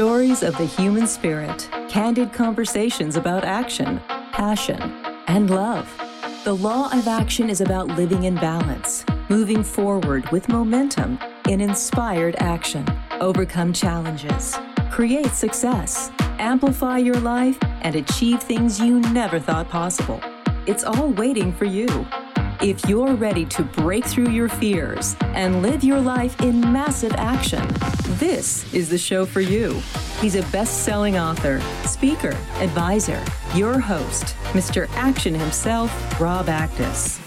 stories of the human spirit, candid conversations about action, passion, and love. The Law of Action is about living in balance, moving forward with momentum in inspired action, overcome challenges, create success, amplify your life, and achieve things you never thought possible. It's all waiting for you. If you're ready to break through your fears and live your life in massive action, this is the show for you. He's a best selling author, speaker, advisor, your host, Mr. Action himself, Rob Actis.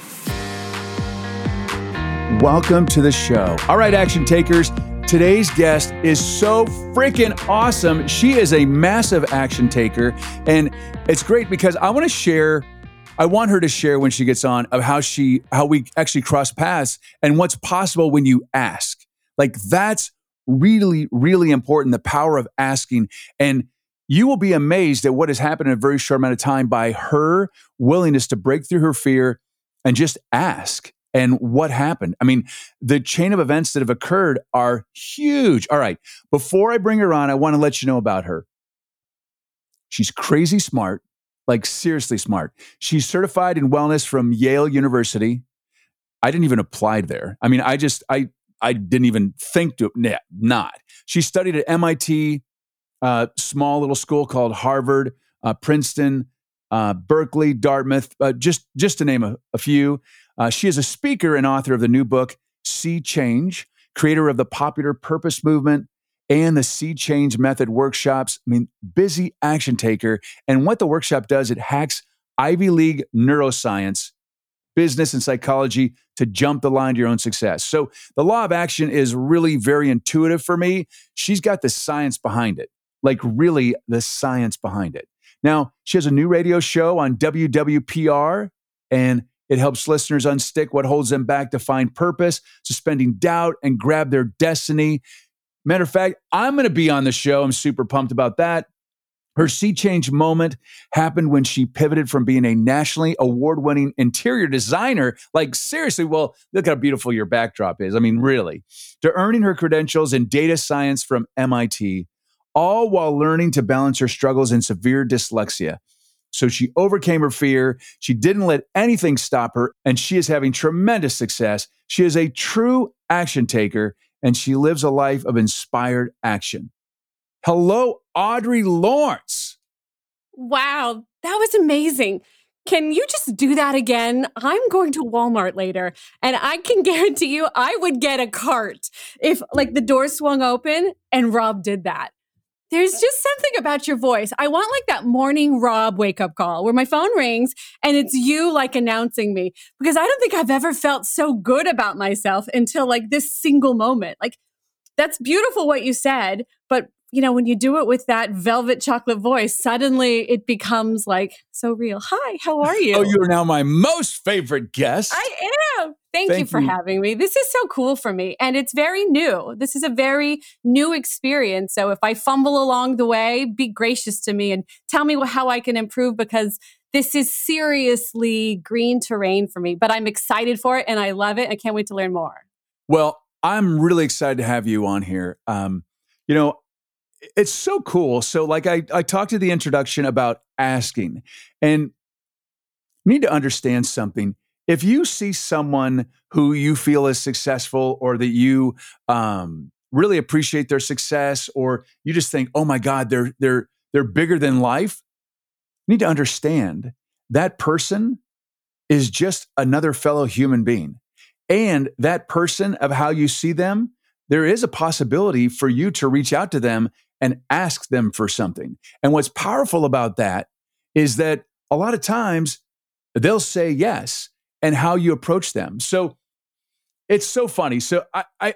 Welcome to the show. All right, action takers. Today's guest is so freaking awesome. She is a massive action taker. And it's great because I want to share I want her to share when she gets on of how she how we actually cross paths and what's possible when you ask. Like that's really really important the power of asking and you will be amazed at what has happened in a very short amount of time by her willingness to break through her fear and just ask and what happened. I mean, the chain of events that have occurred are huge. All right, before I bring her on, I want to let you know about her. She's crazy smart like seriously smart. She's certified in wellness from Yale University. I didn't even apply there. I mean, I just I I didn't even think to nah, not. She studied at MIT, uh, small little school called Harvard, uh, Princeton, uh, Berkeley, Dartmouth, uh, just just to name a, a few. Uh, she is a speaker and author of the new book See Change, creator of the popular Purpose Movement, and the Sea Change Method workshops. I mean, busy action taker. And what the workshop does, it hacks Ivy League neuroscience, business, and psychology to jump the line to your own success. So the law of action is really very intuitive for me. She's got the science behind it, like really the science behind it. Now, she has a new radio show on WWPR, and it helps listeners unstick what holds them back to find purpose, suspending doubt, and grab their destiny. Matter of fact, I'm going to be on the show. I'm super pumped about that. Her sea change moment happened when she pivoted from being a nationally award winning interior designer. Like, seriously, well, look how beautiful your backdrop is. I mean, really, to earning her credentials in data science from MIT, all while learning to balance her struggles in severe dyslexia. So she overcame her fear. She didn't let anything stop her, and she is having tremendous success. She is a true action taker and she lives a life of inspired action. Hello, Audrey Lawrence. Wow, that was amazing. Can you just do that again? I'm going to Walmart later and I can guarantee you I would get a cart if like the door swung open and Rob did that. There's just something about your voice. I want like that morning Rob wake up call where my phone rings and it's you like announcing me because I don't think I've ever felt so good about myself until like this single moment. Like, that's beautiful what you said, but you know, when you do it with that velvet chocolate voice, suddenly it becomes like so real. Hi, how are you? Oh, you are now my most favorite guest. I am. Thank, Thank you for you. having me. This is so cool for me. And it's very new. This is a very new experience. So if I fumble along the way, be gracious to me and tell me how I can improve because this is seriously green terrain for me. But I'm excited for it and I love it. I can't wait to learn more. Well, I'm really excited to have you on here. Um, you know, it's so cool. So, like I, I talked to the introduction about asking, and need to understand something. If you see someone who you feel is successful, or that you um, really appreciate their success, or you just think, "Oh my God, they're they're they're bigger than life," you need to understand that person is just another fellow human being, and that person of how you see them there is a possibility for you to reach out to them and ask them for something. And what's powerful about that is that a lot of times they'll say yes and how you approach them. So it's so funny. So I, I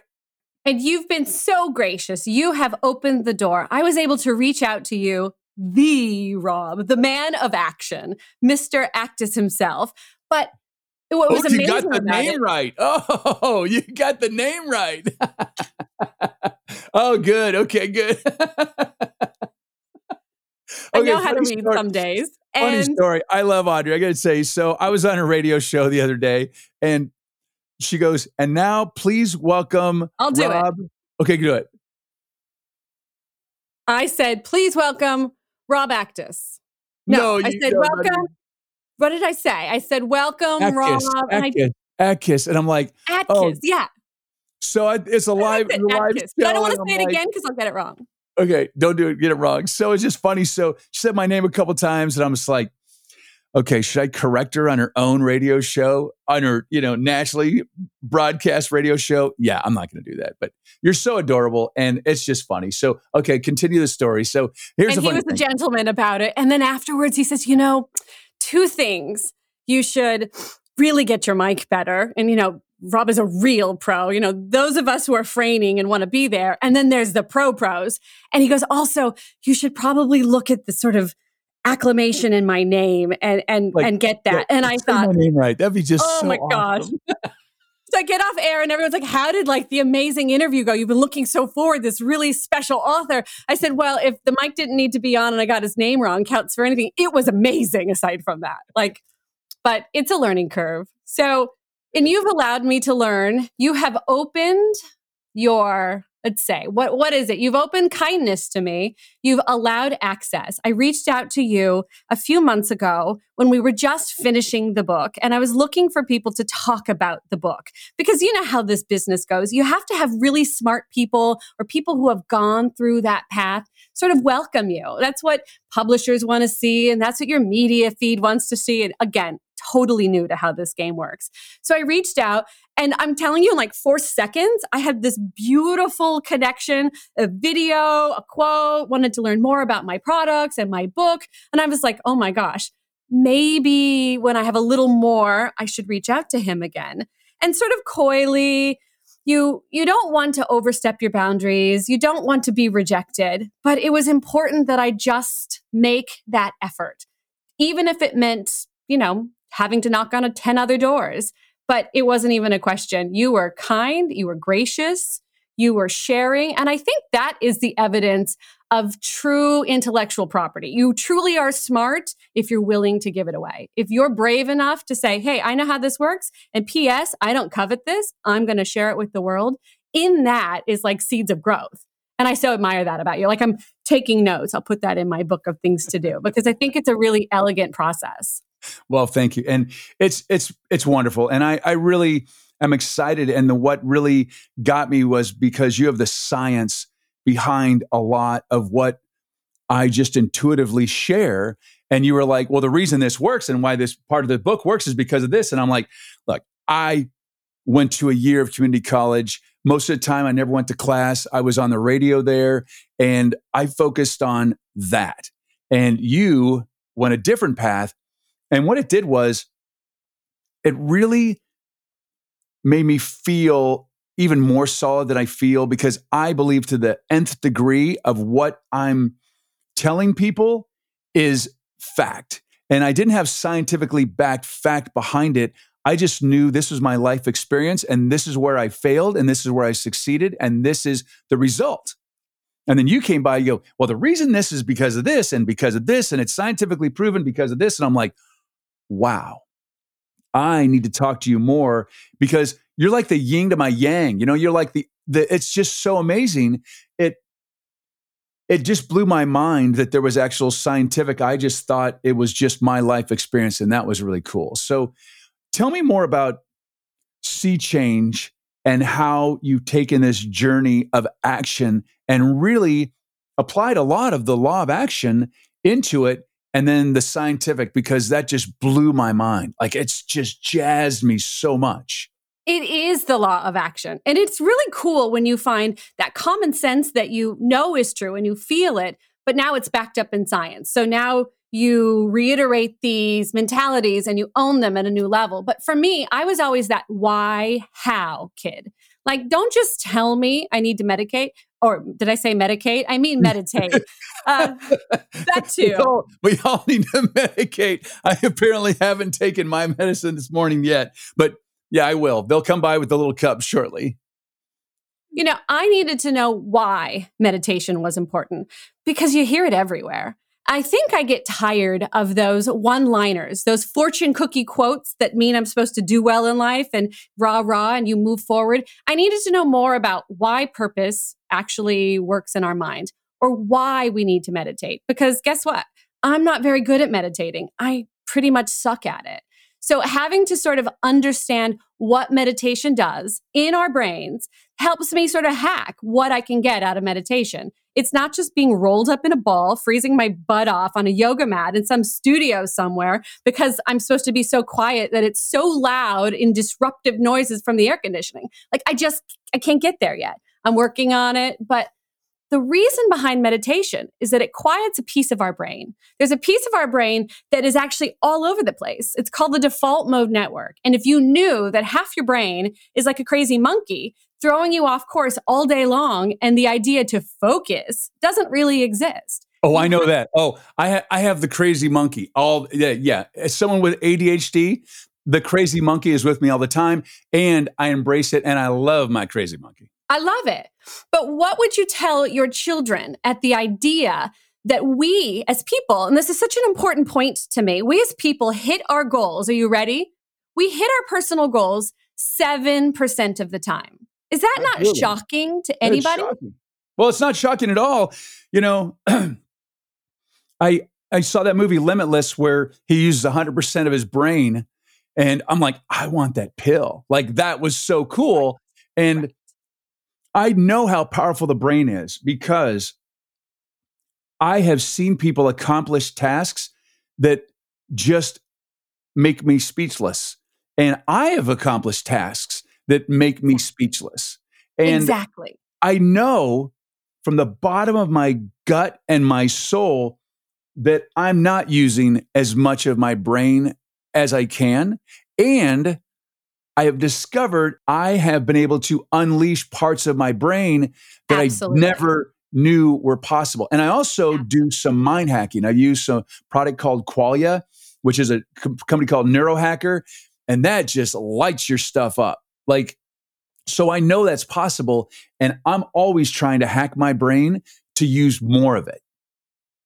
and you've been so gracious. You have opened the door. I was able to reach out to you, the Rob, the man of action, Mr. Actis himself. But what was oh, amazing you got the name it, right. Oh, you got the name right. oh, good. Okay, good. I know how to read story. some days. Funny story. I love Audrey. I got to say. So I was on a radio show the other day, and she goes, "And now, please welcome." I'll do Rob. it. Okay, do it. I said, please welcome Rob Actis." No, No, I said, welcome. What did I say? I said, welcome, Rob. Atkiss, And I, Atkiss. And I'm like, Atkiss. Oh, yeah. So I, it's a live, I live. But I don't want to say it like, again because I'll get it wrong. Okay, don't do it. Get it wrong. So it's just funny. So she said my name a couple times, and I'm just like, okay, should I correct her on her own radio show, on her, you know, nationally broadcast radio show? Yeah, I'm not going to do that. But you're so adorable, and it's just funny. So okay, continue the story. So here's and he was a gentleman about it. And then afterwards, he says, you know, two things. You should really get your mic better. And, you know, Rob is a real pro. You know, those of us who are framing and want to be there. And then there's the pro pros. And he goes, also, you should probably look at the sort of acclamation in my name and and Like, and get that. Yeah, and I thought, my name right. That'd be just oh so my awesome. So I get off air and everyone's like, How did like the amazing interview go? You've been looking so forward, this really special author. I said, Well, if the mic didn't need to be on and I got his name wrong, counts for anything. It was amazing aside from that. Like, but it's a learning curve. So, and you've allowed me to learn. You have opened your, let's say, what what is it? You've opened kindness to me. You've allowed access. I reached out to you a few months ago when we were just finishing the book, and I was looking for people to talk about the book because you know how this business goes. You have to have really smart people or people who have gone through that path sort of welcome you. That's what publishers want to see, and that's what your media feed wants to see. And again, totally new to how this game works. So I reached out, and I'm telling you, in like four seconds, I had this beautiful connection, a video, a quote, wanted to learn more about my products and my book. And I was like, oh my gosh, maybe when I have a little more, I should reach out to him again. And sort of coyly, you you don't want to overstep your boundaries you don't want to be rejected but it was important that i just make that effort even if it meant you know having to knock on a 10 other doors. But it wasn't even a question. You were kind you were gracious you were sharing. And i think that is the evidence of true intellectual property. You truly are smart if you're willing to give it away. If you're brave enough to say hey i know how this works and ps i don't covet this. I'm going to share it with the world. In that is like seeds of growth. And i so admire that about you. Like i'm taking notes. I'll put that in my book of things to do because i think it's a really elegant process Well, thank you, and it's it's it's wonderful, and I I really am excited. And the what really got me was because you have the science behind a lot of what I just intuitively share, and you were like, well, the reason this works and why this part of the book works is because of this, and I'm like, look, I went to a year of community college. Most of the time, I never went to class. I was on the radio there, and I focused on that. And you went a different path. And what it did was, it really made me feel even more solid than I feel because I believe to the nth degree of what I'm telling people is fact. And I didn't have scientifically backed fact behind it. I just knew this was my life experience and this is where I failed and this is where I succeeded and this is the result. And then you came by, you go, well, the reason this is because of this and because of this, and it's scientifically proven because of this. And I'm like, wow, I need to talk to you more because you're like the yin to my yang. You know, you're like the, the it's just so amazing. It it just blew my mind that there was actual scientific. I just thought it was just my life experience, and that was really cool. So tell me more about Sea Change and how you've taken this journey of action and really applied a lot of the law of action into it and then the scientific because that just blew my mind like it's just jazzed me so much It is the law of action. And it's really cool when you find that common sense that you know is true and you feel it, but now it's backed up in science. So now you reiterate these mentalities and you own them at a new level. But for me, I was always that why, how kid. Like, don't just tell me I need to medicate. Or did I say medicate? I mean meditate. uh, that we too. all, we all need to medicate i apparently haven't taken my medicine this morning yet but yeah i will they'll come by with the little cup shortly You know, I needed to know why meditation was important because you hear it everywhere. I think I get tired of those one liners, those fortune cookie quotes that mean I'm supposed to do well in life and rah rah and you move forward. I needed to know more about why purpose actually works in our mind. or why we need to meditate. Because guess what? I'm not very good at meditating. I pretty much suck at it. So, having to sort of understand what meditation does in our brains helps me sort of hack what I can get out of meditation. It's not just being rolled up in a ball, freezing my butt off on a yoga mat in some studio somewhere because I'm supposed to be so quiet that it's so loud in disruptive noises from the air conditioning. Like, I just, I can't get there yet. I'm working on it, but the reason behind meditation is that it quiets a piece of our brain. There's a piece of our brain that is actually all over the place. It's called the default mode network. And if you knew that half your brain is like a crazy monkey throwing you off course all day long and the idea to focus doesn't really exist. Oh, I know that. Oh, I ha- I have the crazy monkey. All yeah, yeah. As someone with ADHD, the crazy monkey is with me all the time and I embrace it and I love my crazy monkey. I love it. But what would you tell your children at the idea that we as people, and this is such an important point to me, we as people hit our goals. Are you ready? We hit our personal goals 7% of the time. Is that not shocking to anybody? Shocking. Well, it's not shocking at all. You know, I I saw that movie Limitless where he uses 100% of his brain and I'm like, I want that pill. Like that was so cool. And I know how powerful the brain is because I have seen people accomplish tasks that just make me speechless. And I have accomplished tasks that make me speechless. And exactly. I know from the bottom of my gut and my soul that I'm not using as much of my brain as I can. And I have discovered I have been able to unleash parts of my brain that Absolutely. I never knew were possible. And I also Absolutely. do some mind hacking. I use a product called Qualia, which is a company called Neurohacker, and that just lights your stuff up. Like, so I know that's possible. And I'm always trying to hack my brain to use more of it.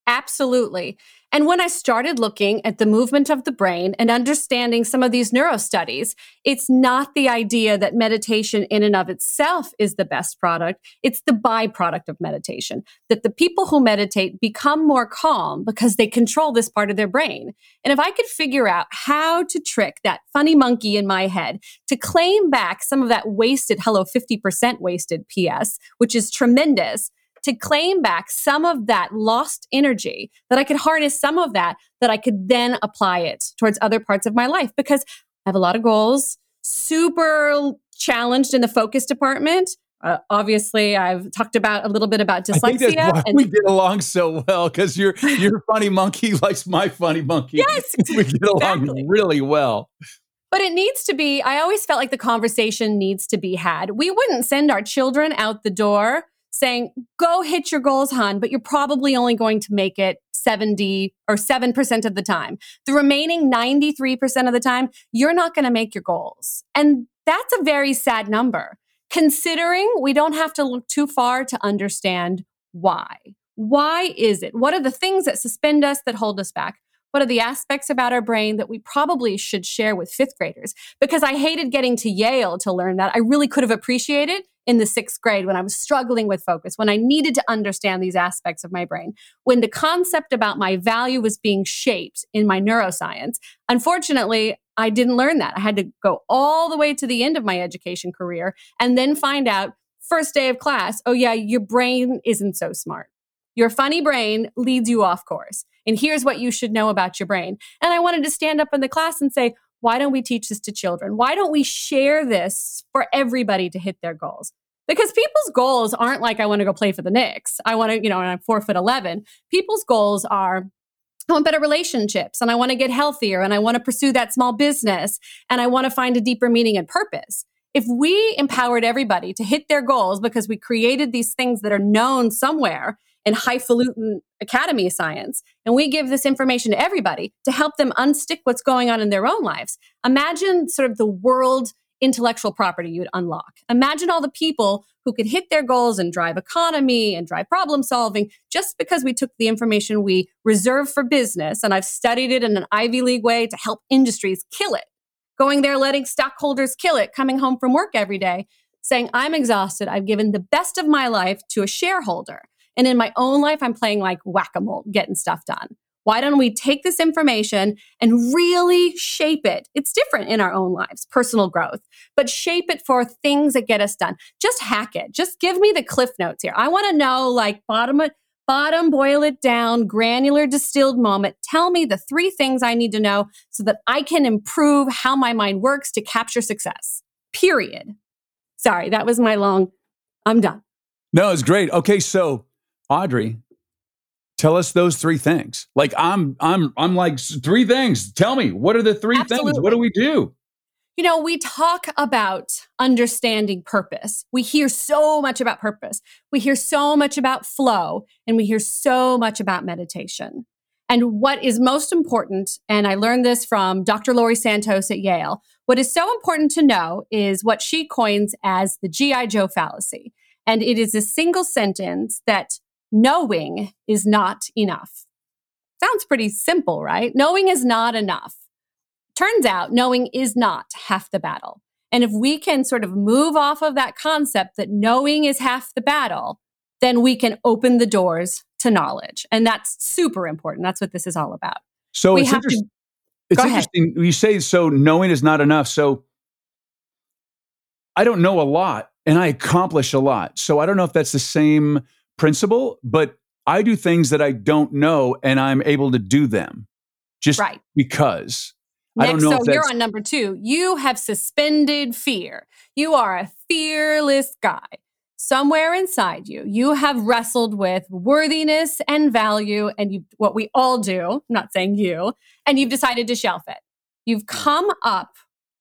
Absolutely. And when I started looking at the movement of the brain and understanding some of these neuro studies, it's not the idea that meditation in and of itself is the best product. It's the byproduct of meditation, that the people who meditate become more calm because they control this part of their brain. And if I could figure out how to trick that funny monkey in my head to claim back some of that wasted, hello, 50% wasted PS, which is tremendous to claim back some of that lost energy, that I could harness some of that, that I could then apply it towards other parts of my life because I have a lot of goals, super challenged in the focus department. Uh, obviously, I've talked about a little bit about dyslexia. and- we get along so well because your your funny monkey likes my funny monkey. Yes, we get along exactly. really well. But it needs to be. I always felt like the conversation needs to be had. We wouldn't send our children out the door saying, go hit your goals, hon, but you're probably only going to make it 70 or 7% of the time. The remaining 93% of the time, you're not going to make your goals. And that's a very sad number, considering we don't have to look too far to understand why. Why is it? What are the things that suspend us that hold us back? What are the aspects about our brain that we probably should share with fifth graders? Because I hated getting to Yale to learn that. I really could have appreciated in the sixth grade when I was struggling with focus, when I needed to understand these aspects of my brain, when the concept about my value was being shaped in my neuroscience. Unfortunately, I didn't learn that. I had to go all the way to the end of my education career and then find out first day of class, oh, yeah, your brain isn't so smart. Your funny brain leads you off course. And here's what you should know about your brain. And I wanted to stand up in the class and say, why don't we teach this to children? Why don't we share this for everybody to hit their goals? Because people's goals aren't like, I want to go play for the Knicks. I want to, you know, and I'm four foot 11. People's goals are, I want better relationships and I want to get healthier and I want to pursue that small business and I want to find a deeper meaning and purpose. If we empowered everybody to hit their goals because we created these things that are known somewhere in highfalutin academy science, and we give this information to everybody to help them unstick what's going on in their own lives. Imagine sort of the world intellectual property you'd unlock. Imagine all the people who could hit their goals and drive economy and drive problem solving just because we took the information we reserve for business. And I've studied it in an Ivy League way to help industries kill it. Going there, letting stockholders kill it, coming home from work every day, saying, I'm exhausted. I've given the best of my life to a shareholder And in my own life, I'm playing like whack a mole, getting stuff done. Why don't we take this information and really shape it? It's different in our own lives, personal growth, but shape it for things that get us done. Just hack it. Just give me the cliff notes here. I want to know like bottom bottom boil it down, granular distilled moment. Tell me the three things I need to know so that I can improve how my mind works to capture success. Period. Sorry, that was my long I'm done. No, it's great. Okay, so Audrey, tell us those three things. Like I'm I'm I'm like three things. Tell me, what are the three Absolutely. things? What do we do? You know, we talk about understanding purpose. We hear so much about purpose. We hear so much about flow and we hear so much about meditation. And what is most important, and I learned this from Dr. Laurie Santos at Yale, what is so important to know is what she coins as the G.I. Joe fallacy. And it is a single sentence that knowing is not enough. Sounds pretty simple, right? Knowing is not enough. Turns out knowing is not half the battle. And if we can sort of move off of that concept that knowing is half the battle, then we can open the doors to knowledge. And that's super important. That's what this is all about. So we it's, inter- to, it's interesting. You say so knowing is not enough. So I don't know a lot and I accomplish a lot. So I don't know if that's the same principle, but I do things that I don't know and I'm able to do them just right. because. Next, so you're on number two. You have suspended fear. You are a fearless guy. Somewhere inside you, you have wrestled with worthiness and value, and you, what we all do, I'm not saying you, and you've decided to shelf it. You've come up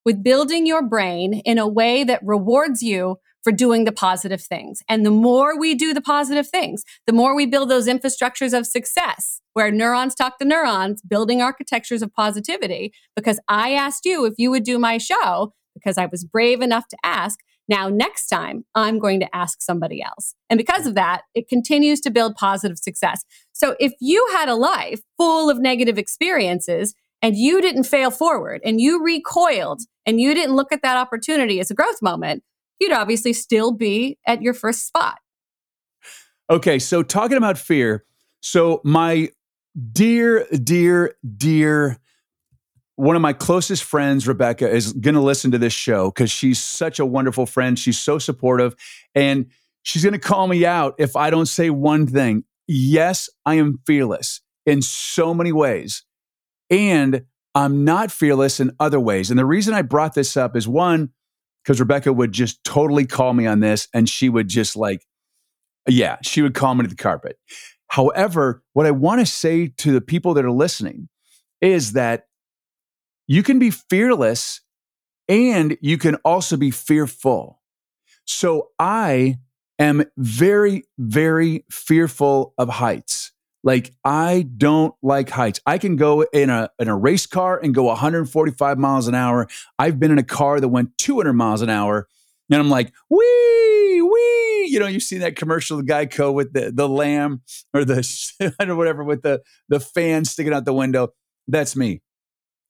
with building your brain in a way that rewards you for doing the positive things. And the more we do the positive things, the more we build those infrastructures of success where neurons talk to neurons, building architectures of positivity. Because I asked you if you would do my show because I was brave enough to ask. Now, next time, I'm going to ask somebody else. And because of that, it continues to build positive success. So if you had a life full of negative experiences and you didn't fail forward and you recoiled and you didn't look at that opportunity as a growth moment, you'd obviously still be at your first spot. Okay, so talking about fear, so my dear, dear, dear, one of my closest friends, Rebecca, is going to listen to this show because she's such a wonderful friend. She's so supportive. And she's going to call me out if I don't say one thing. Yes, I am fearless in so many ways. And I'm not fearless in other ways. And the reason I brought this up is one, because Rebecca would just totally call me on this and she would just like, yeah, she would call me to the carpet. However, what I want to say to the people that are listening is that you can be fearless and you can also be fearful. So I am very, very fearful of heights. Like I don't like heights. I can go in a in a race car and go 145 miles an hour. I've been in a car that went 200 miles an hour, and I'm like, wee wee. You know, you see that commercial, the Geico with the the lamb or the I don't whatever with the the fan sticking out the window. That's me.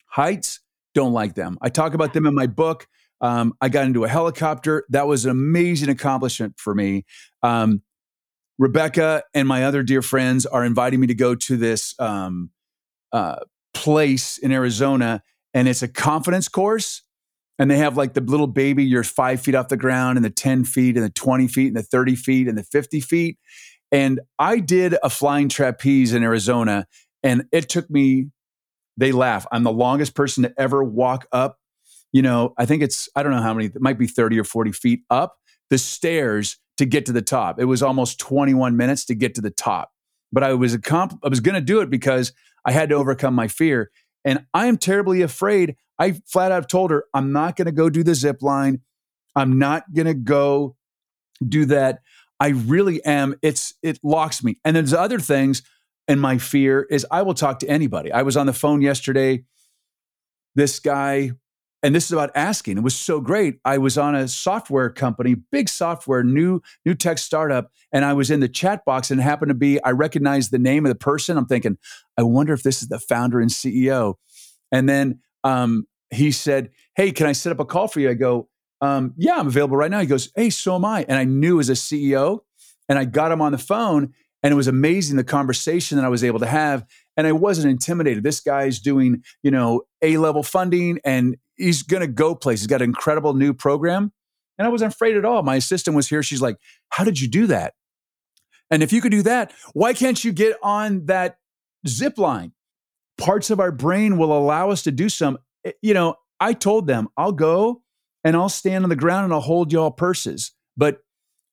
Heights, don't like them. I talk about them in my book. Um, I got into a helicopter. That was an amazing accomplishment for me. Um, Rebecca and my other dear friends are inviting me to go to this um, uh, place in Arizona, and it's a confidence course. And they have like the little baby, you're five feet off the ground, and the 10 feet, and the 20 feet, and the 30 feet, and the 50 feet. And I did a flying trapeze in Arizona, and it took me, they laugh. I'm the longest person to ever walk up. You know, I think it's, I don't know how many, it might be 30 or 40 feet up the stairs to get to the top. It was almost 21 minutes to get to the top. But I was a comp- I was going to do it because I had to overcome my fear. And I am terribly afraid. I flat out told her, I'm not going to go do the zip line. I'm not going to go do that. I really am. It's it locks me. And there's other things. And my fear is I will talk to anybody. I was on the phone yesterday. This guy and this is about asking. It was so great. I was on a software company, big software, new new tech startup, and I was in the chat box, and it happened to be I recognized the name of the person. I'm thinking, I wonder if this is the founder and CEO. And then um, he said, "Hey, can I set up a call for you?" I go, um, "Yeah, I'm available right now." He goes, "Hey, so am I." And I knew as a CEO, and I got him on the phone, And it was amazing the conversation that I was able to have. And I wasn't intimidated. This guy's doing, you know, A level funding and he's going to go places. He's got an incredible new program. And I wasn't afraid at all. My assistant was here. She's like, How did you do that? And if you could do that, why can't you get on that zip line? Parts of our brain will allow us to do some. Eh, you know, I told them, I'll go and I'll stand on the ground and I'll hold y'all purses. But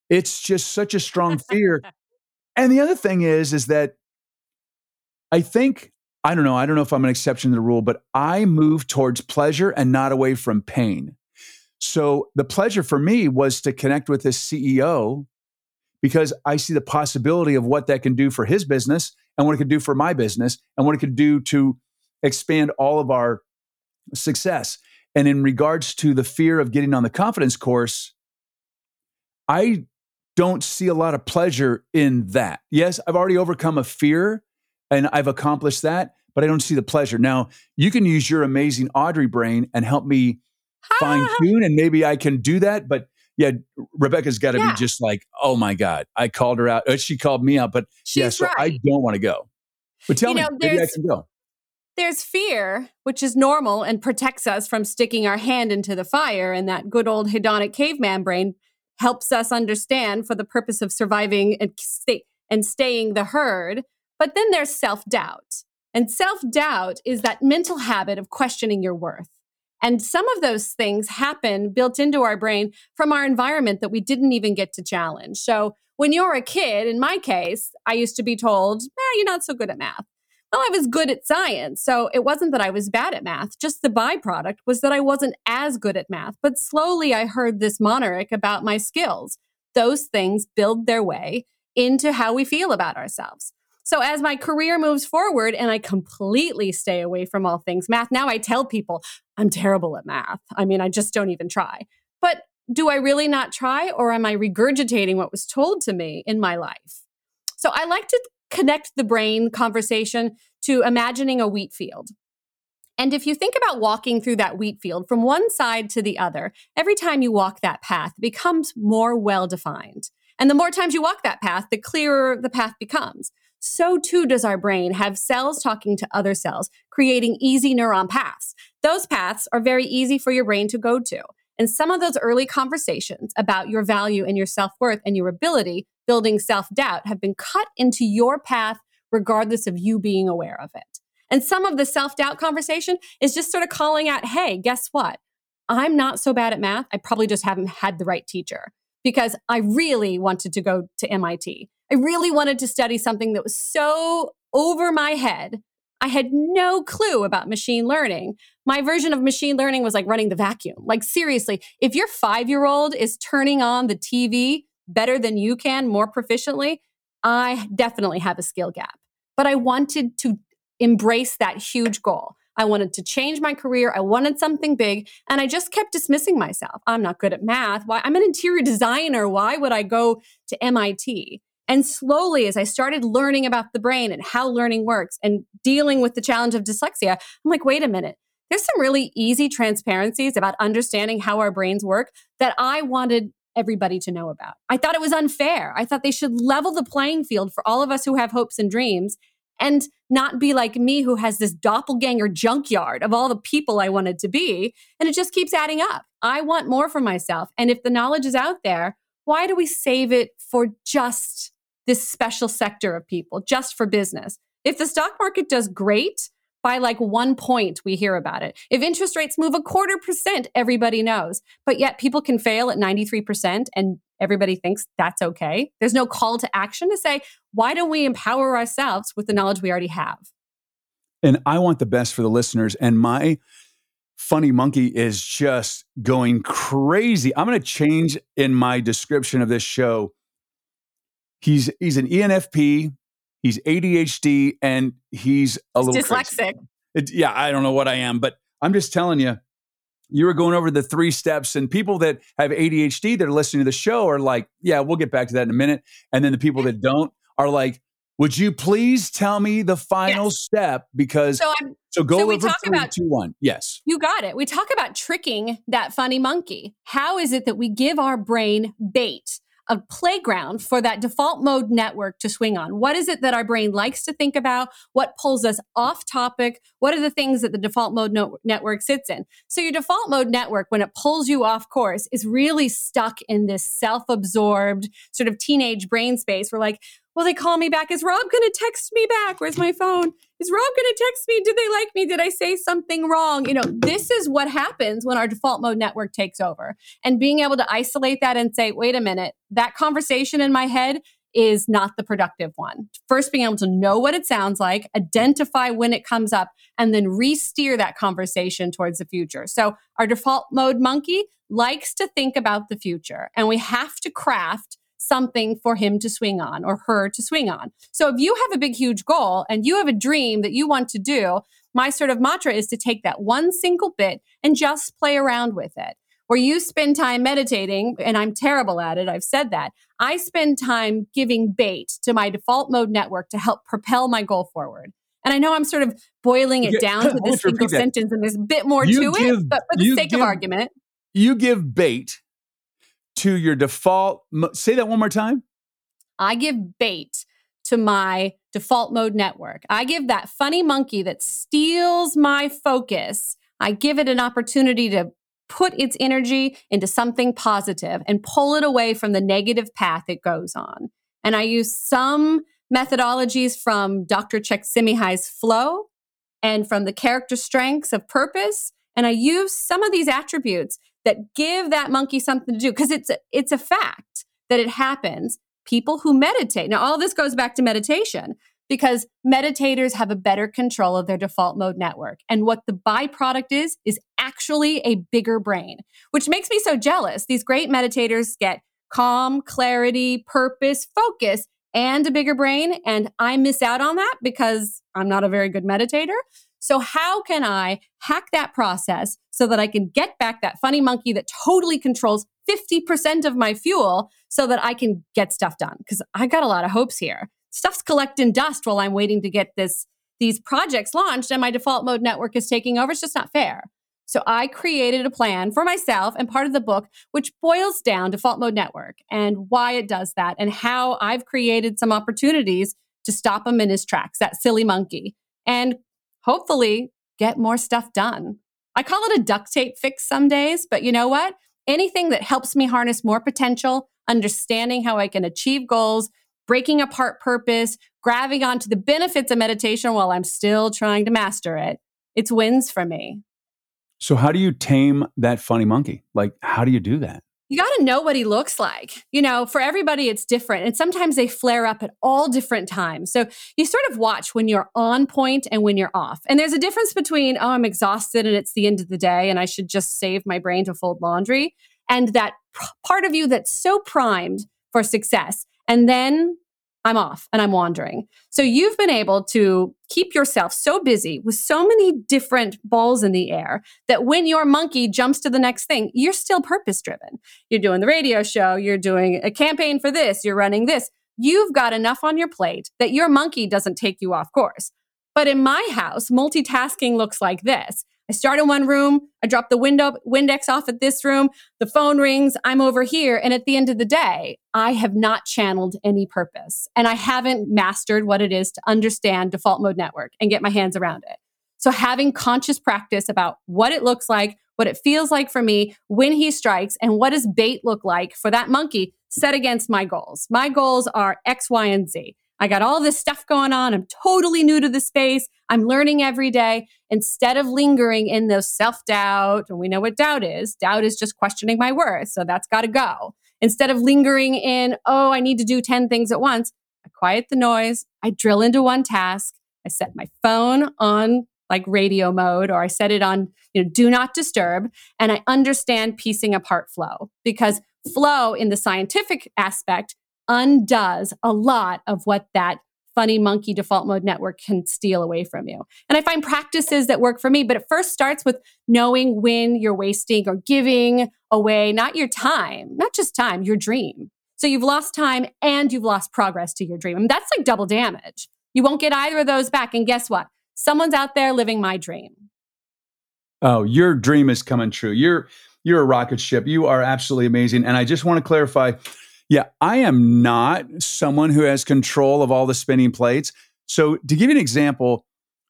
it's just such a strong fear. and the other thing is, is that I think, I don't know, I don't know if I'm an exception to the rule, but I move towards pleasure and not away from pain. So the pleasure for me was to connect with this CEO because I see the possibility of what that can do for his business and what it could do for my business and what it could do to expand all of our success. And in regards to the fear of getting on the confidence course, I don't see a lot of pleasure in that. Yes, I've already overcome a fear and I've accomplished that, but I don't see the pleasure. Now, you can use your amazing Audrey brain and help me fine tune, and maybe I can do that. But yeah, Rebecca's got to yeah. be just like, oh my God, I called her out. She called me out, but She's yeah, so right. I don't want to go. But tell you me, know, maybe I can go. There's fear, which is normal and protects us from sticking our hand into the fire, and that good old hedonic caveman brain helps us understand for the purpose of surviving and, stay, and staying the herd. But then there's self doubt. And self doubt is that mental habit of questioning your worth. And some of those things happen built into our brain from our environment that we didn't even get to challenge. So when you're a kid, in my case, I used to be told, eh, you're not so good at math. Well, I was good at science. So it wasn't that I was bad at math. Just the byproduct was that I wasn't as good at math. But slowly I heard this monarch about my skills. Those things build their way into how we feel about ourselves. So as my career moves forward and I completely stay away from all things math, now I tell people I'm terrible at math. I mean, I just don't even try. But do I really not try or am I regurgitating what was told to me in my life? So I like to connect the brain conversation to imagining a wheat field. And if you think about walking through that wheat field from one side to the other, every time you walk that path, becomes more well defined. And the more times you walk that path, the clearer the path becomes. So too does our brain have cells talking to other cells, creating easy neuron paths. Those paths are very easy for your brain to go to. And some of those early conversations about your value and your self worth and your ability building self doubt have been cut into your path, regardless of you being aware of it. And some of the self doubt conversation is just sort of calling out, hey, guess what? I'm not so bad at math. I probably just haven't had the right teacher because I really wanted to go to MIT. I really wanted to study something that was so over my head. I had no clue about machine learning. My version of machine learning was like running the vacuum. Like, seriously, if your five year old is turning on the TV better than you can more proficiently, I definitely have a skill gap. But I wanted to embrace that huge goal. I wanted to change my career. I wanted something big. And I just kept dismissing myself. I'm not good at math. Why? I'm an interior designer. Why would I go to MIT? And slowly, as I started learning about the brain and how learning works and dealing with the challenge of dyslexia, I'm like, wait a minute. There's some really easy transparencies about understanding how our brains work that I wanted everybody to know about. I thought it was unfair. I thought they should level the playing field for all of us who have hopes and dreams and not be like me who has this doppelganger junkyard of all the people I wanted to be. And it just keeps adding up. I want more for myself. And if the knowledge is out there, why do we save it for just this special sector of people, just for business? If the stock market does great, by like one point, we hear about it. If interest rates move a quarter percent, everybody knows. But yet people can fail at 93% and everybody thinks that's okay. There's no call to action to say, why don't we empower ourselves with the knowledge we already have? And I want the best for the listeners. And my funny monkey is just going crazy. I'm going to change in my description of this show. He's he's an ENFP he's ADHD and he's a little dyslexic. It, yeah, I don't know what I am, but I'm just telling you, you were going over the three steps, and people that have ADHD that are listening to the show are like, yeah, we'll get back to that in a minute. And then the people that don't are like, would you please tell me the final yes. step? Because so, so go so we talk three, about two, one. Yes. You got it. We talk about tricking that funny monkey. How is it that we give our brain bait? A playground for that default mode network to swing on. What is it that our brain likes to think about? What pulls us off topic? What are the things that the default mode no- network sits in? So, your default mode network, when it pulls you off course, is really stuck in this self absorbed sort of teenage brain space where, like, Will they call me back? Is Rob going to text me back? Where's my phone? Is Rob going to text me? Did they like me? Did I say something wrong? You know, this is what happens when our default mode network takes over. And being able to isolate that and say, wait a minute, that conversation in my head is not the productive one. First, being able to know what it sounds like, identify when it comes up, and then re steer that conversation towards the future. So, our default mode monkey likes to think about the future, and we have to craft something for him to swing on or her to swing on. So if you have a big, huge goal and you have a dream that you want to do, my sort of mantra is to take that one single bit and just play around with it. Where you spend time meditating, and I'm terrible at it, I've said that. I spend time giving bait to my default mode network to help propel my goal forward. And I know I'm sort of boiling it down to this single sentence and there's a bit more you to give, it, but for the sake give, of argument. You give bait to your default. Say that one more time. I give bait to my default mode network. I give that funny monkey that steals my focus. I give it an opportunity to put its energy into something positive and pull it away from the negative path it goes on. And I use some methodologies from Dr. Csikszentmihalyi's flow and from the character strengths of purpose. And I use some of these attributes that give that monkey something to do because it's it's a fact that it happens. People who meditate now all this goes back to meditation because meditators have a better control of their default mode network and what the byproduct is is actually a bigger brain which makes me so jealous. These great meditators get calm clarity purpose focus and a bigger brain and i miss out on that because i'm not a very good meditator so, how can I hack that process so that I can get back that funny monkey that totally controls 50% of my fuel so that I can get stuff done? Because I got a lot of hopes here. Stuff's collecting dust while I'm waiting to get this these projects launched and my default mode network is taking over. It's just not fair. So I created a plan for myself and part of the book, which boils down default mode network and why it does that and how I've created some opportunities to stop him in his tracks, that silly monkey. And hopefully get more stuff done. I call it a duct tape fix some days, but you know what? Anything that helps me harness more potential, understanding how I can achieve goals, breaking apart purpose, grabbing onto the benefits of meditation while I'm still trying to master it, it's wins for me. So, how do you tame that funny monkey? Like, how do you do that? You got to know what he looks like. You know, for everybody, it's different. And sometimes they flare up at all different times. So you sort of watch when you're on point and when you're off. And there's a difference between, oh, I'm exhausted and it's the end of the day and I should just save my brain to fold laundry, and that part of you that's so primed for success. And then I'm off and I'm wandering. So you've been able to keep yourself so busy with so many different balls in the air that when your monkey jumps to the next thing, you're still purpose driven. You're doing the radio show, you're doing a campaign for this, you're running this. You've got enough on your plate that your monkey doesn't take you off course. But in my house, multitasking looks like this. I start in one room, I drop the window Windex off at this room, the phone rings, I'm over here. And at the end of the day, I have not channeled any purpose and I haven't mastered what it is to understand default mode network and get my hands around it. So having conscious practice about what it looks like, what it feels like for me when he strikes, and what does bait look like for that monkey set against my goals. My goals are X, Y, and Z. I got all this stuff going on. I'm totally new to the space. I'm learning every day. Instead of lingering in those self doubt, and we know what doubt is doubt is just questioning my worth. So that's got to go. Instead of lingering in, oh, I need to do 10 things at once, I quiet the noise. I drill into one task. I set my phone on like radio mode or I set it on, you know, do not disturb. And I understand piecing apart flow because flow in the scientific aspect undoes a lot of what that funny monkey default mode network can steal away from you. And I find practices that work for me, but it first starts with knowing when you're wasting or giving away not your time, not just time, your dream. So you've lost time and you've lost progress to your dream. I mean, that's like double damage. You won't get either of those back. And guess what? Someone's out there living my dream. Oh, your dream is coming true. You're you're a rocket ship. You are absolutely amazing. And I just want to clarify Yeah, I am not someone who has control of all the spinning plates. So, to give you an example,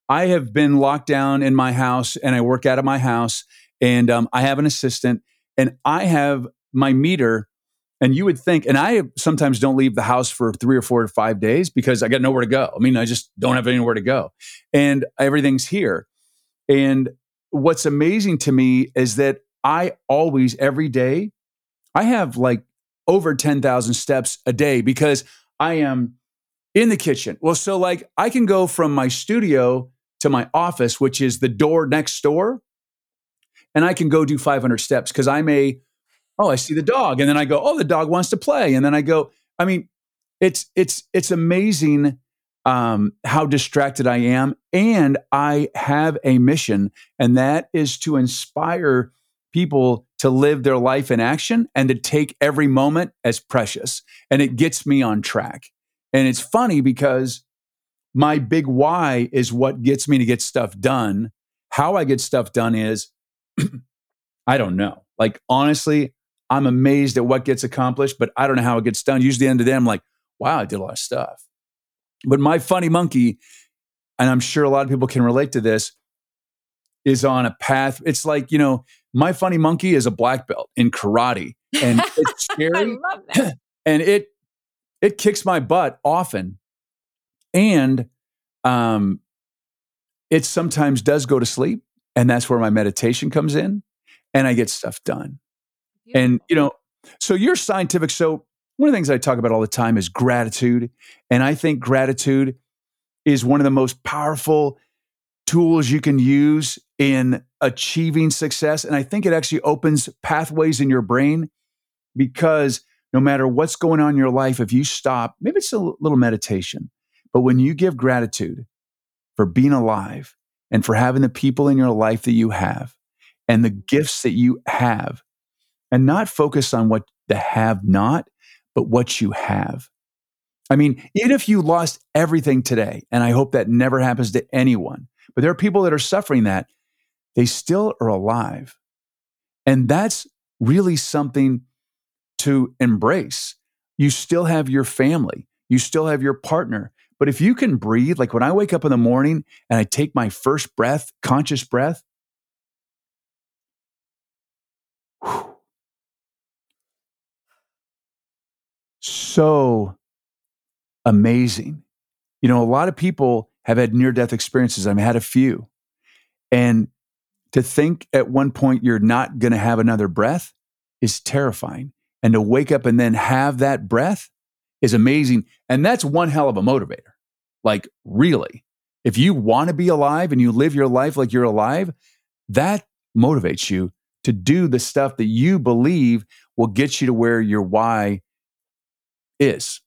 I have been locked down in my house and I work out of my house and um, I have an assistant and I have my meter. And you would think, and I sometimes don't leave the house for three or four or five days because I got nowhere to go. I mean, I just don't have anywhere to go. And everything's here. And what's amazing to me is that I always, every day, I have like over 10,000 steps a day because I am in the kitchen. Well, so like I can go from my studio to my office, which is the door next door, and I can go do 500 steps because I may, oh, I see the dog, and then I go, oh, the dog wants to play, and then I go. I mean, it's it's it's amazing um, how distracted I am, and I have a mission, and that is to inspire people to live their life in action and to take every moment as precious. And it gets me on track. And it's funny because my big why is what gets me to get stuff done. How I get stuff done is, I don't know. Like, honestly, I'm amazed at what gets accomplished, but I don't know how it gets done. Usually, the end of the day, I'm like, wow, I did a lot of stuff. But my funny monkey, and I'm sure a lot of people can relate to this, is on a path. It's like, you know, my funny monkey is a black belt in karate. And it's scary. and it it kicks my butt often. And um it sometimes does go to sleep. And that's where my meditation comes in. And I get stuff done. Beautiful. And you know, so you're scientific. So one of the things I talk about all the time is gratitude. And I think gratitude is one of the most powerful tools you can use in achieving success. And I think it actually opens pathways in your brain because no matter what's going on in your life, if you stop, maybe it's a little meditation, but when you give gratitude for being alive and for having the people in your life that you have and the gifts that you have, and not focus on what the have not, but what you have. I mean, even if you lost everything today, and I hope that never happens to anyone, but there are people that are suffering that, they still are alive. And that's really something to embrace. You still have your family, you still have your partner. But if you can breathe, like when I wake up in the morning and I take my first breath, conscious breath, so amazing. You know, a lot of people have had near death experiences. I've had a few. And to think at one point you're not going to have another breath is terrifying. And to wake up and then have that breath is amazing. And that's one hell of a motivator. Like, really, if you want to be alive and you live your life like you're alive, that motivates you to do the stuff that you believe will get you to where your why is.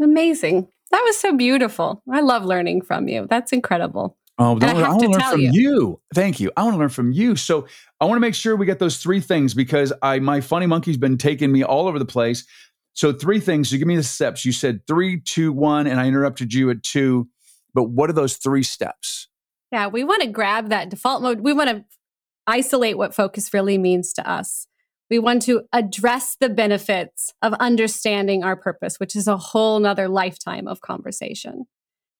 Amazing. That was so beautiful. I love learning from you. That's incredible. Oh, I, I want to learn from you. you. Thank you. I want to learn from you. So I want to make sure we get those three things because I my funny monkey's been taking me all over the place. So three things. You give me the steps. You said three, two, one, and I interrupted you at two. But what are those three steps? Yeah, we want to grab that default mode. We want to isolate what focus really means to us. We want to address the benefits of understanding our purpose, which is a whole nother lifetime of conversation.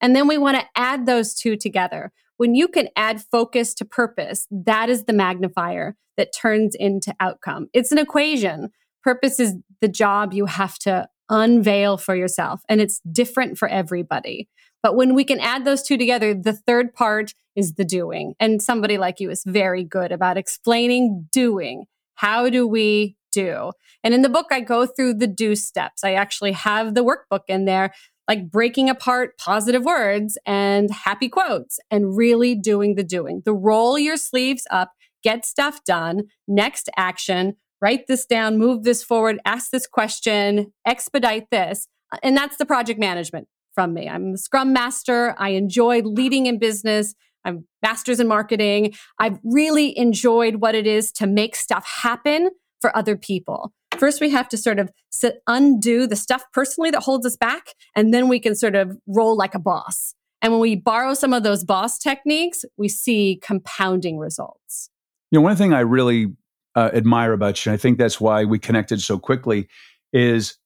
And then we want to add those two together. When you can add focus to purpose, that is the magnifier that turns into outcome. It's an equation. Purpose is the job you have to unveil for yourself, and it's different for everybody. But when we can add those two together, the third part is the doing. And somebody like you is very good about explaining doing. How do we do? And in the book, I go through the do steps. I actually have the workbook in there like breaking apart positive words and happy quotes and really doing the doing. The roll your sleeves up, get stuff done, next action, write this down, move this forward, ask this question, expedite this. And that's the project management from me. I'm a scrum master. I enjoy leading in business. I'm masters in marketing. I've really enjoyed what it is to make stuff happen for other people first we have to sort of sit, undo the stuff personally that holds us back, and then we can sort of roll like a boss. And when we borrow some of those boss techniques, we see compounding results. You know, one thing I really uh, admire about you, and I think that's why we connected so quickly, is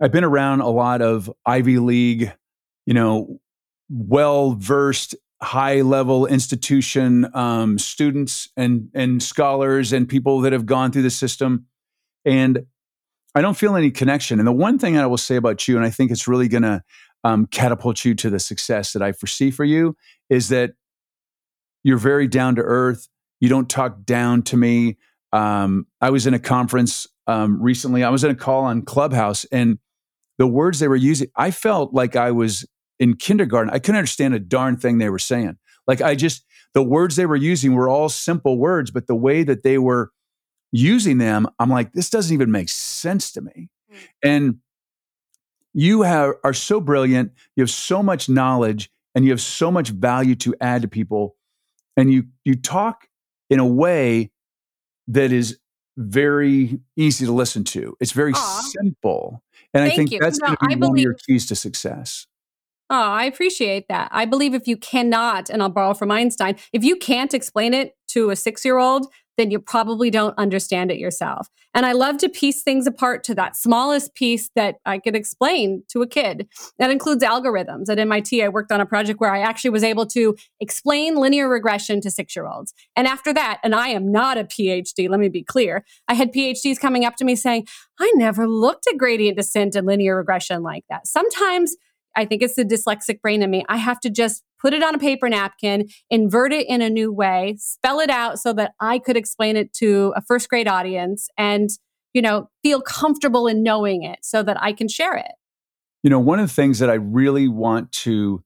I've been around a lot of Ivy League, you know, well versed, high level institution um, students and and scholars and people that have gone through the system, and I don't feel any connection. And the one thing I will say about you, and I think it's really going to um, catapult you to the success that I foresee for you, is that you're very down to earth. You don't talk down to me. Um, I was in a conference um, recently. I was in a call on Clubhouse, and the words they were using, I felt like I was in kindergarten. I couldn't understand a darn thing they were saying. Like I just, the words they were using were all simple words, but the way that they were using them, I'm like, this doesn't even make sense to me. Mm. And you have, are so brilliant. You have so much knowledge and you have so much value to add to people. And you, you talk in a way that is very easy to listen to. It's very Aww. simple. And Thank I think you. that's no, be I one believe, of your keys to success. Oh, I appreciate that. I believe if you cannot, and I'll borrow from Einstein, if you can't explain it to a six year old, then you probably don't understand it yourself. And I love to piece things apart to that smallest piece that I could explain to a kid. That includes algorithms. At MIT, I worked on a project where I actually was able to explain linear regression to six year olds. And after that, and I am not a PhD, let me be clear, I had PhDs coming up to me saying, I never looked at gradient descent and linear regression like that. Sometimes I think it's the dyslexic brain in me. I have to just put it on a paper napkin, invert it in a new way, spell it out so that I could explain it to a first grade audience and, you know, feel comfortable in knowing it so that I can share it. You know, one of the things that I really want to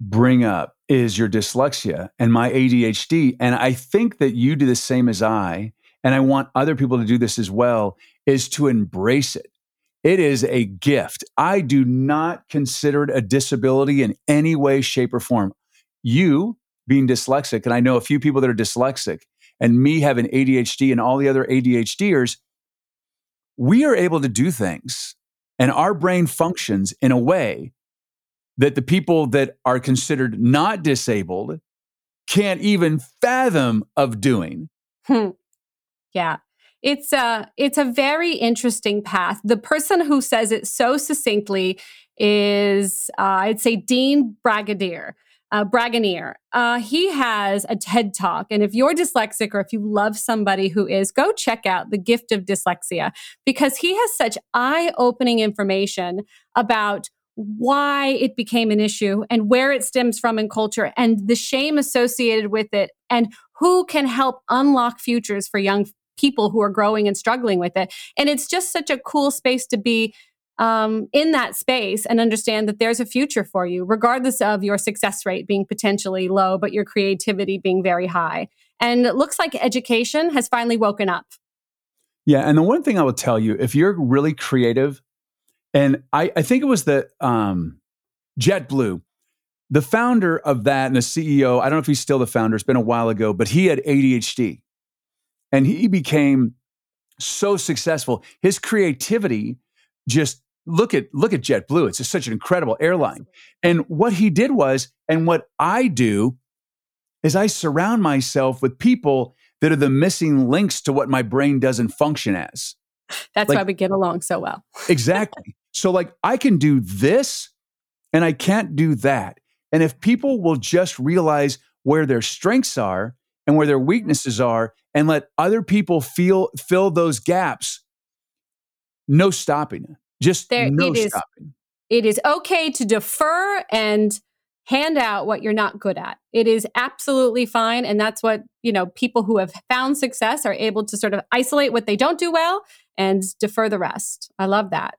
bring up is your dyslexia and my ADHD. And I think that you do the same as I, and I want other people to do this as well, is to embrace it. It is a gift. I do not consider it a disability in any way, shape, or form. You being dyslexic, and I know a few people that are dyslexic, and me having ADHD and all the other ADHDers, we are able to do things and our brain functions in a way that the people that are considered not disabled can't even fathom of doing. Hmm. Yeah. It's a it's a very interesting path. The person who says it so succinctly is uh, I'd say Dean Bragadier. Uh, Bragonier. Uh, he has a TED talk. And if you're dyslexic or if you love somebody who is, go check out The Gift of Dyslexia because he has such eye opening information about why it became an issue and where it stems from in culture and the shame associated with it and who can help unlock futures for young people who are growing and struggling with it. And it's just such a cool space to be um, in that space and understand that there's a future for you, regardless of your success rate being potentially low, but your creativity being very high. And it looks like education has finally woken up. Yeah. And the one thing I will tell you, if you're really creative, and I, I think it was the um, JetBlue, the founder of that and the CEO, I don't know if he's still the founder, it's been a while ago, but he had ADHD and he became so successful. His creativity just look at look at JetBlue. It's just such an incredible airline. And what he did was, and what I do is I surround myself with people that are the missing links to what my brain doesn't function as. That's like, why we get along so well. exactly. So like I can do this and I can't do that. And if people will just realize where their strengths are and where their weaknesses are and let other people feel fill those gaps no stopping just there, no it stopping is, it is okay to defer and hand out what you're not good at. It is absolutely fine and that's what you know people who have found success are able to sort of isolate what they don't do well and defer the rest. I love that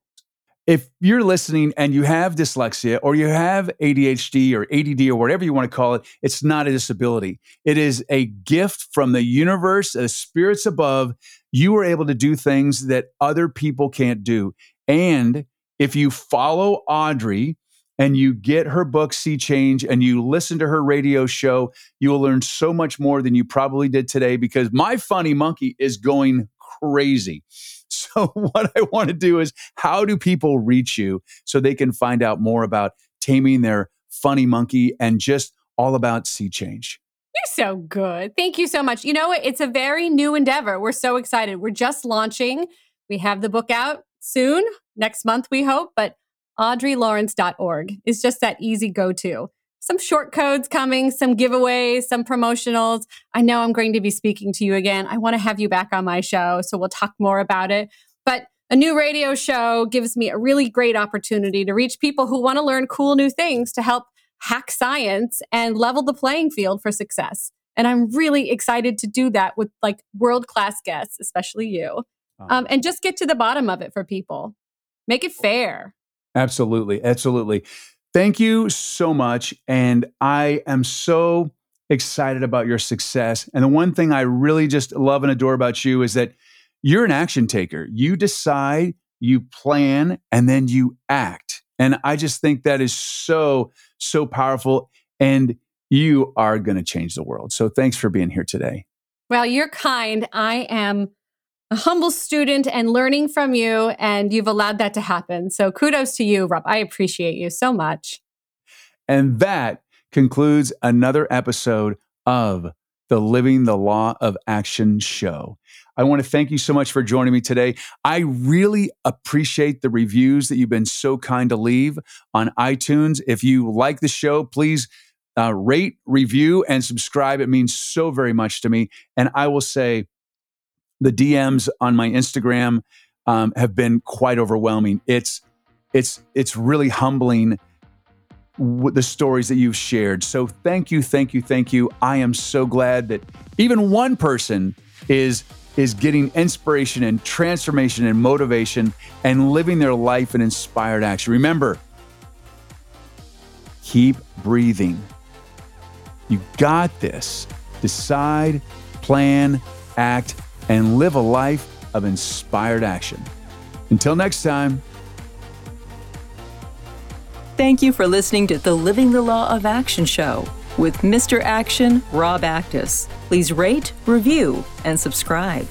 if you're listening and you have dyslexia or you have ADHD or ADD or whatever you want to call it, it's not a disability. It is a gift from the universe, the spirits above. You are able to do things that other people can't do. And if you follow Audrey and you get her book, See Change, and you listen to her radio show, you will learn so much more than you probably did today because my funny monkey is going crazy. So, what I want to do is how do people reach you so they can find out more about taming their funny monkey and just all about sea change? You're so good. Thank you so much. You know, it's a very new endeavor. We're so excited. We're just launching. We have the book out soon, next month, we hope, but audreylawrence.org is just that easy go to. Some short codes coming, some giveaways, some promotionals. I know I'm going to be speaking to you again. I want to have you back on my show, so we'll talk more about it. But a new radio show gives me a really great opportunity to reach people who want to learn cool new things to help hack science and level the playing field for success. And I'm really excited to do that with like world class guests, especially you, um, and just get to the bottom of it for people. Make it fair. Absolutely. Absolutely. Thank you so much. And I am so excited about your success. And the one thing I really just love and adore about you is that you're an action taker. You decide, you plan, and then you act. And I just think that is so, so powerful. And you are going to change the world. So thanks for being here today. Well, you're kind. I am a humble student and learning from you, and you've allowed that to happen. So kudos to you, Rob. I appreciate you so much. And that concludes another episode of the Living the Law of Action show. I want to thank you so much for joining me today. I really appreciate the reviews that you've been so kind to leave on iTunes. If you like the show, please uh, rate, review, and subscribe. It means so very much to me. And I will say, the DMs on my Instagram um, have been quite overwhelming. It's it's it's really humbling the stories that you've shared. So thank you, thank you, thank you. I am so glad that even one person is is getting inspiration and transformation and motivation and living their life in inspired action. Remember, keep breathing. You got this. Decide, plan, act, and live a life of inspired action. Until next time. Thank you for listening to the Living the Law of Action show with Mr. Action, Rob Actis. Please rate, review, and subscribe.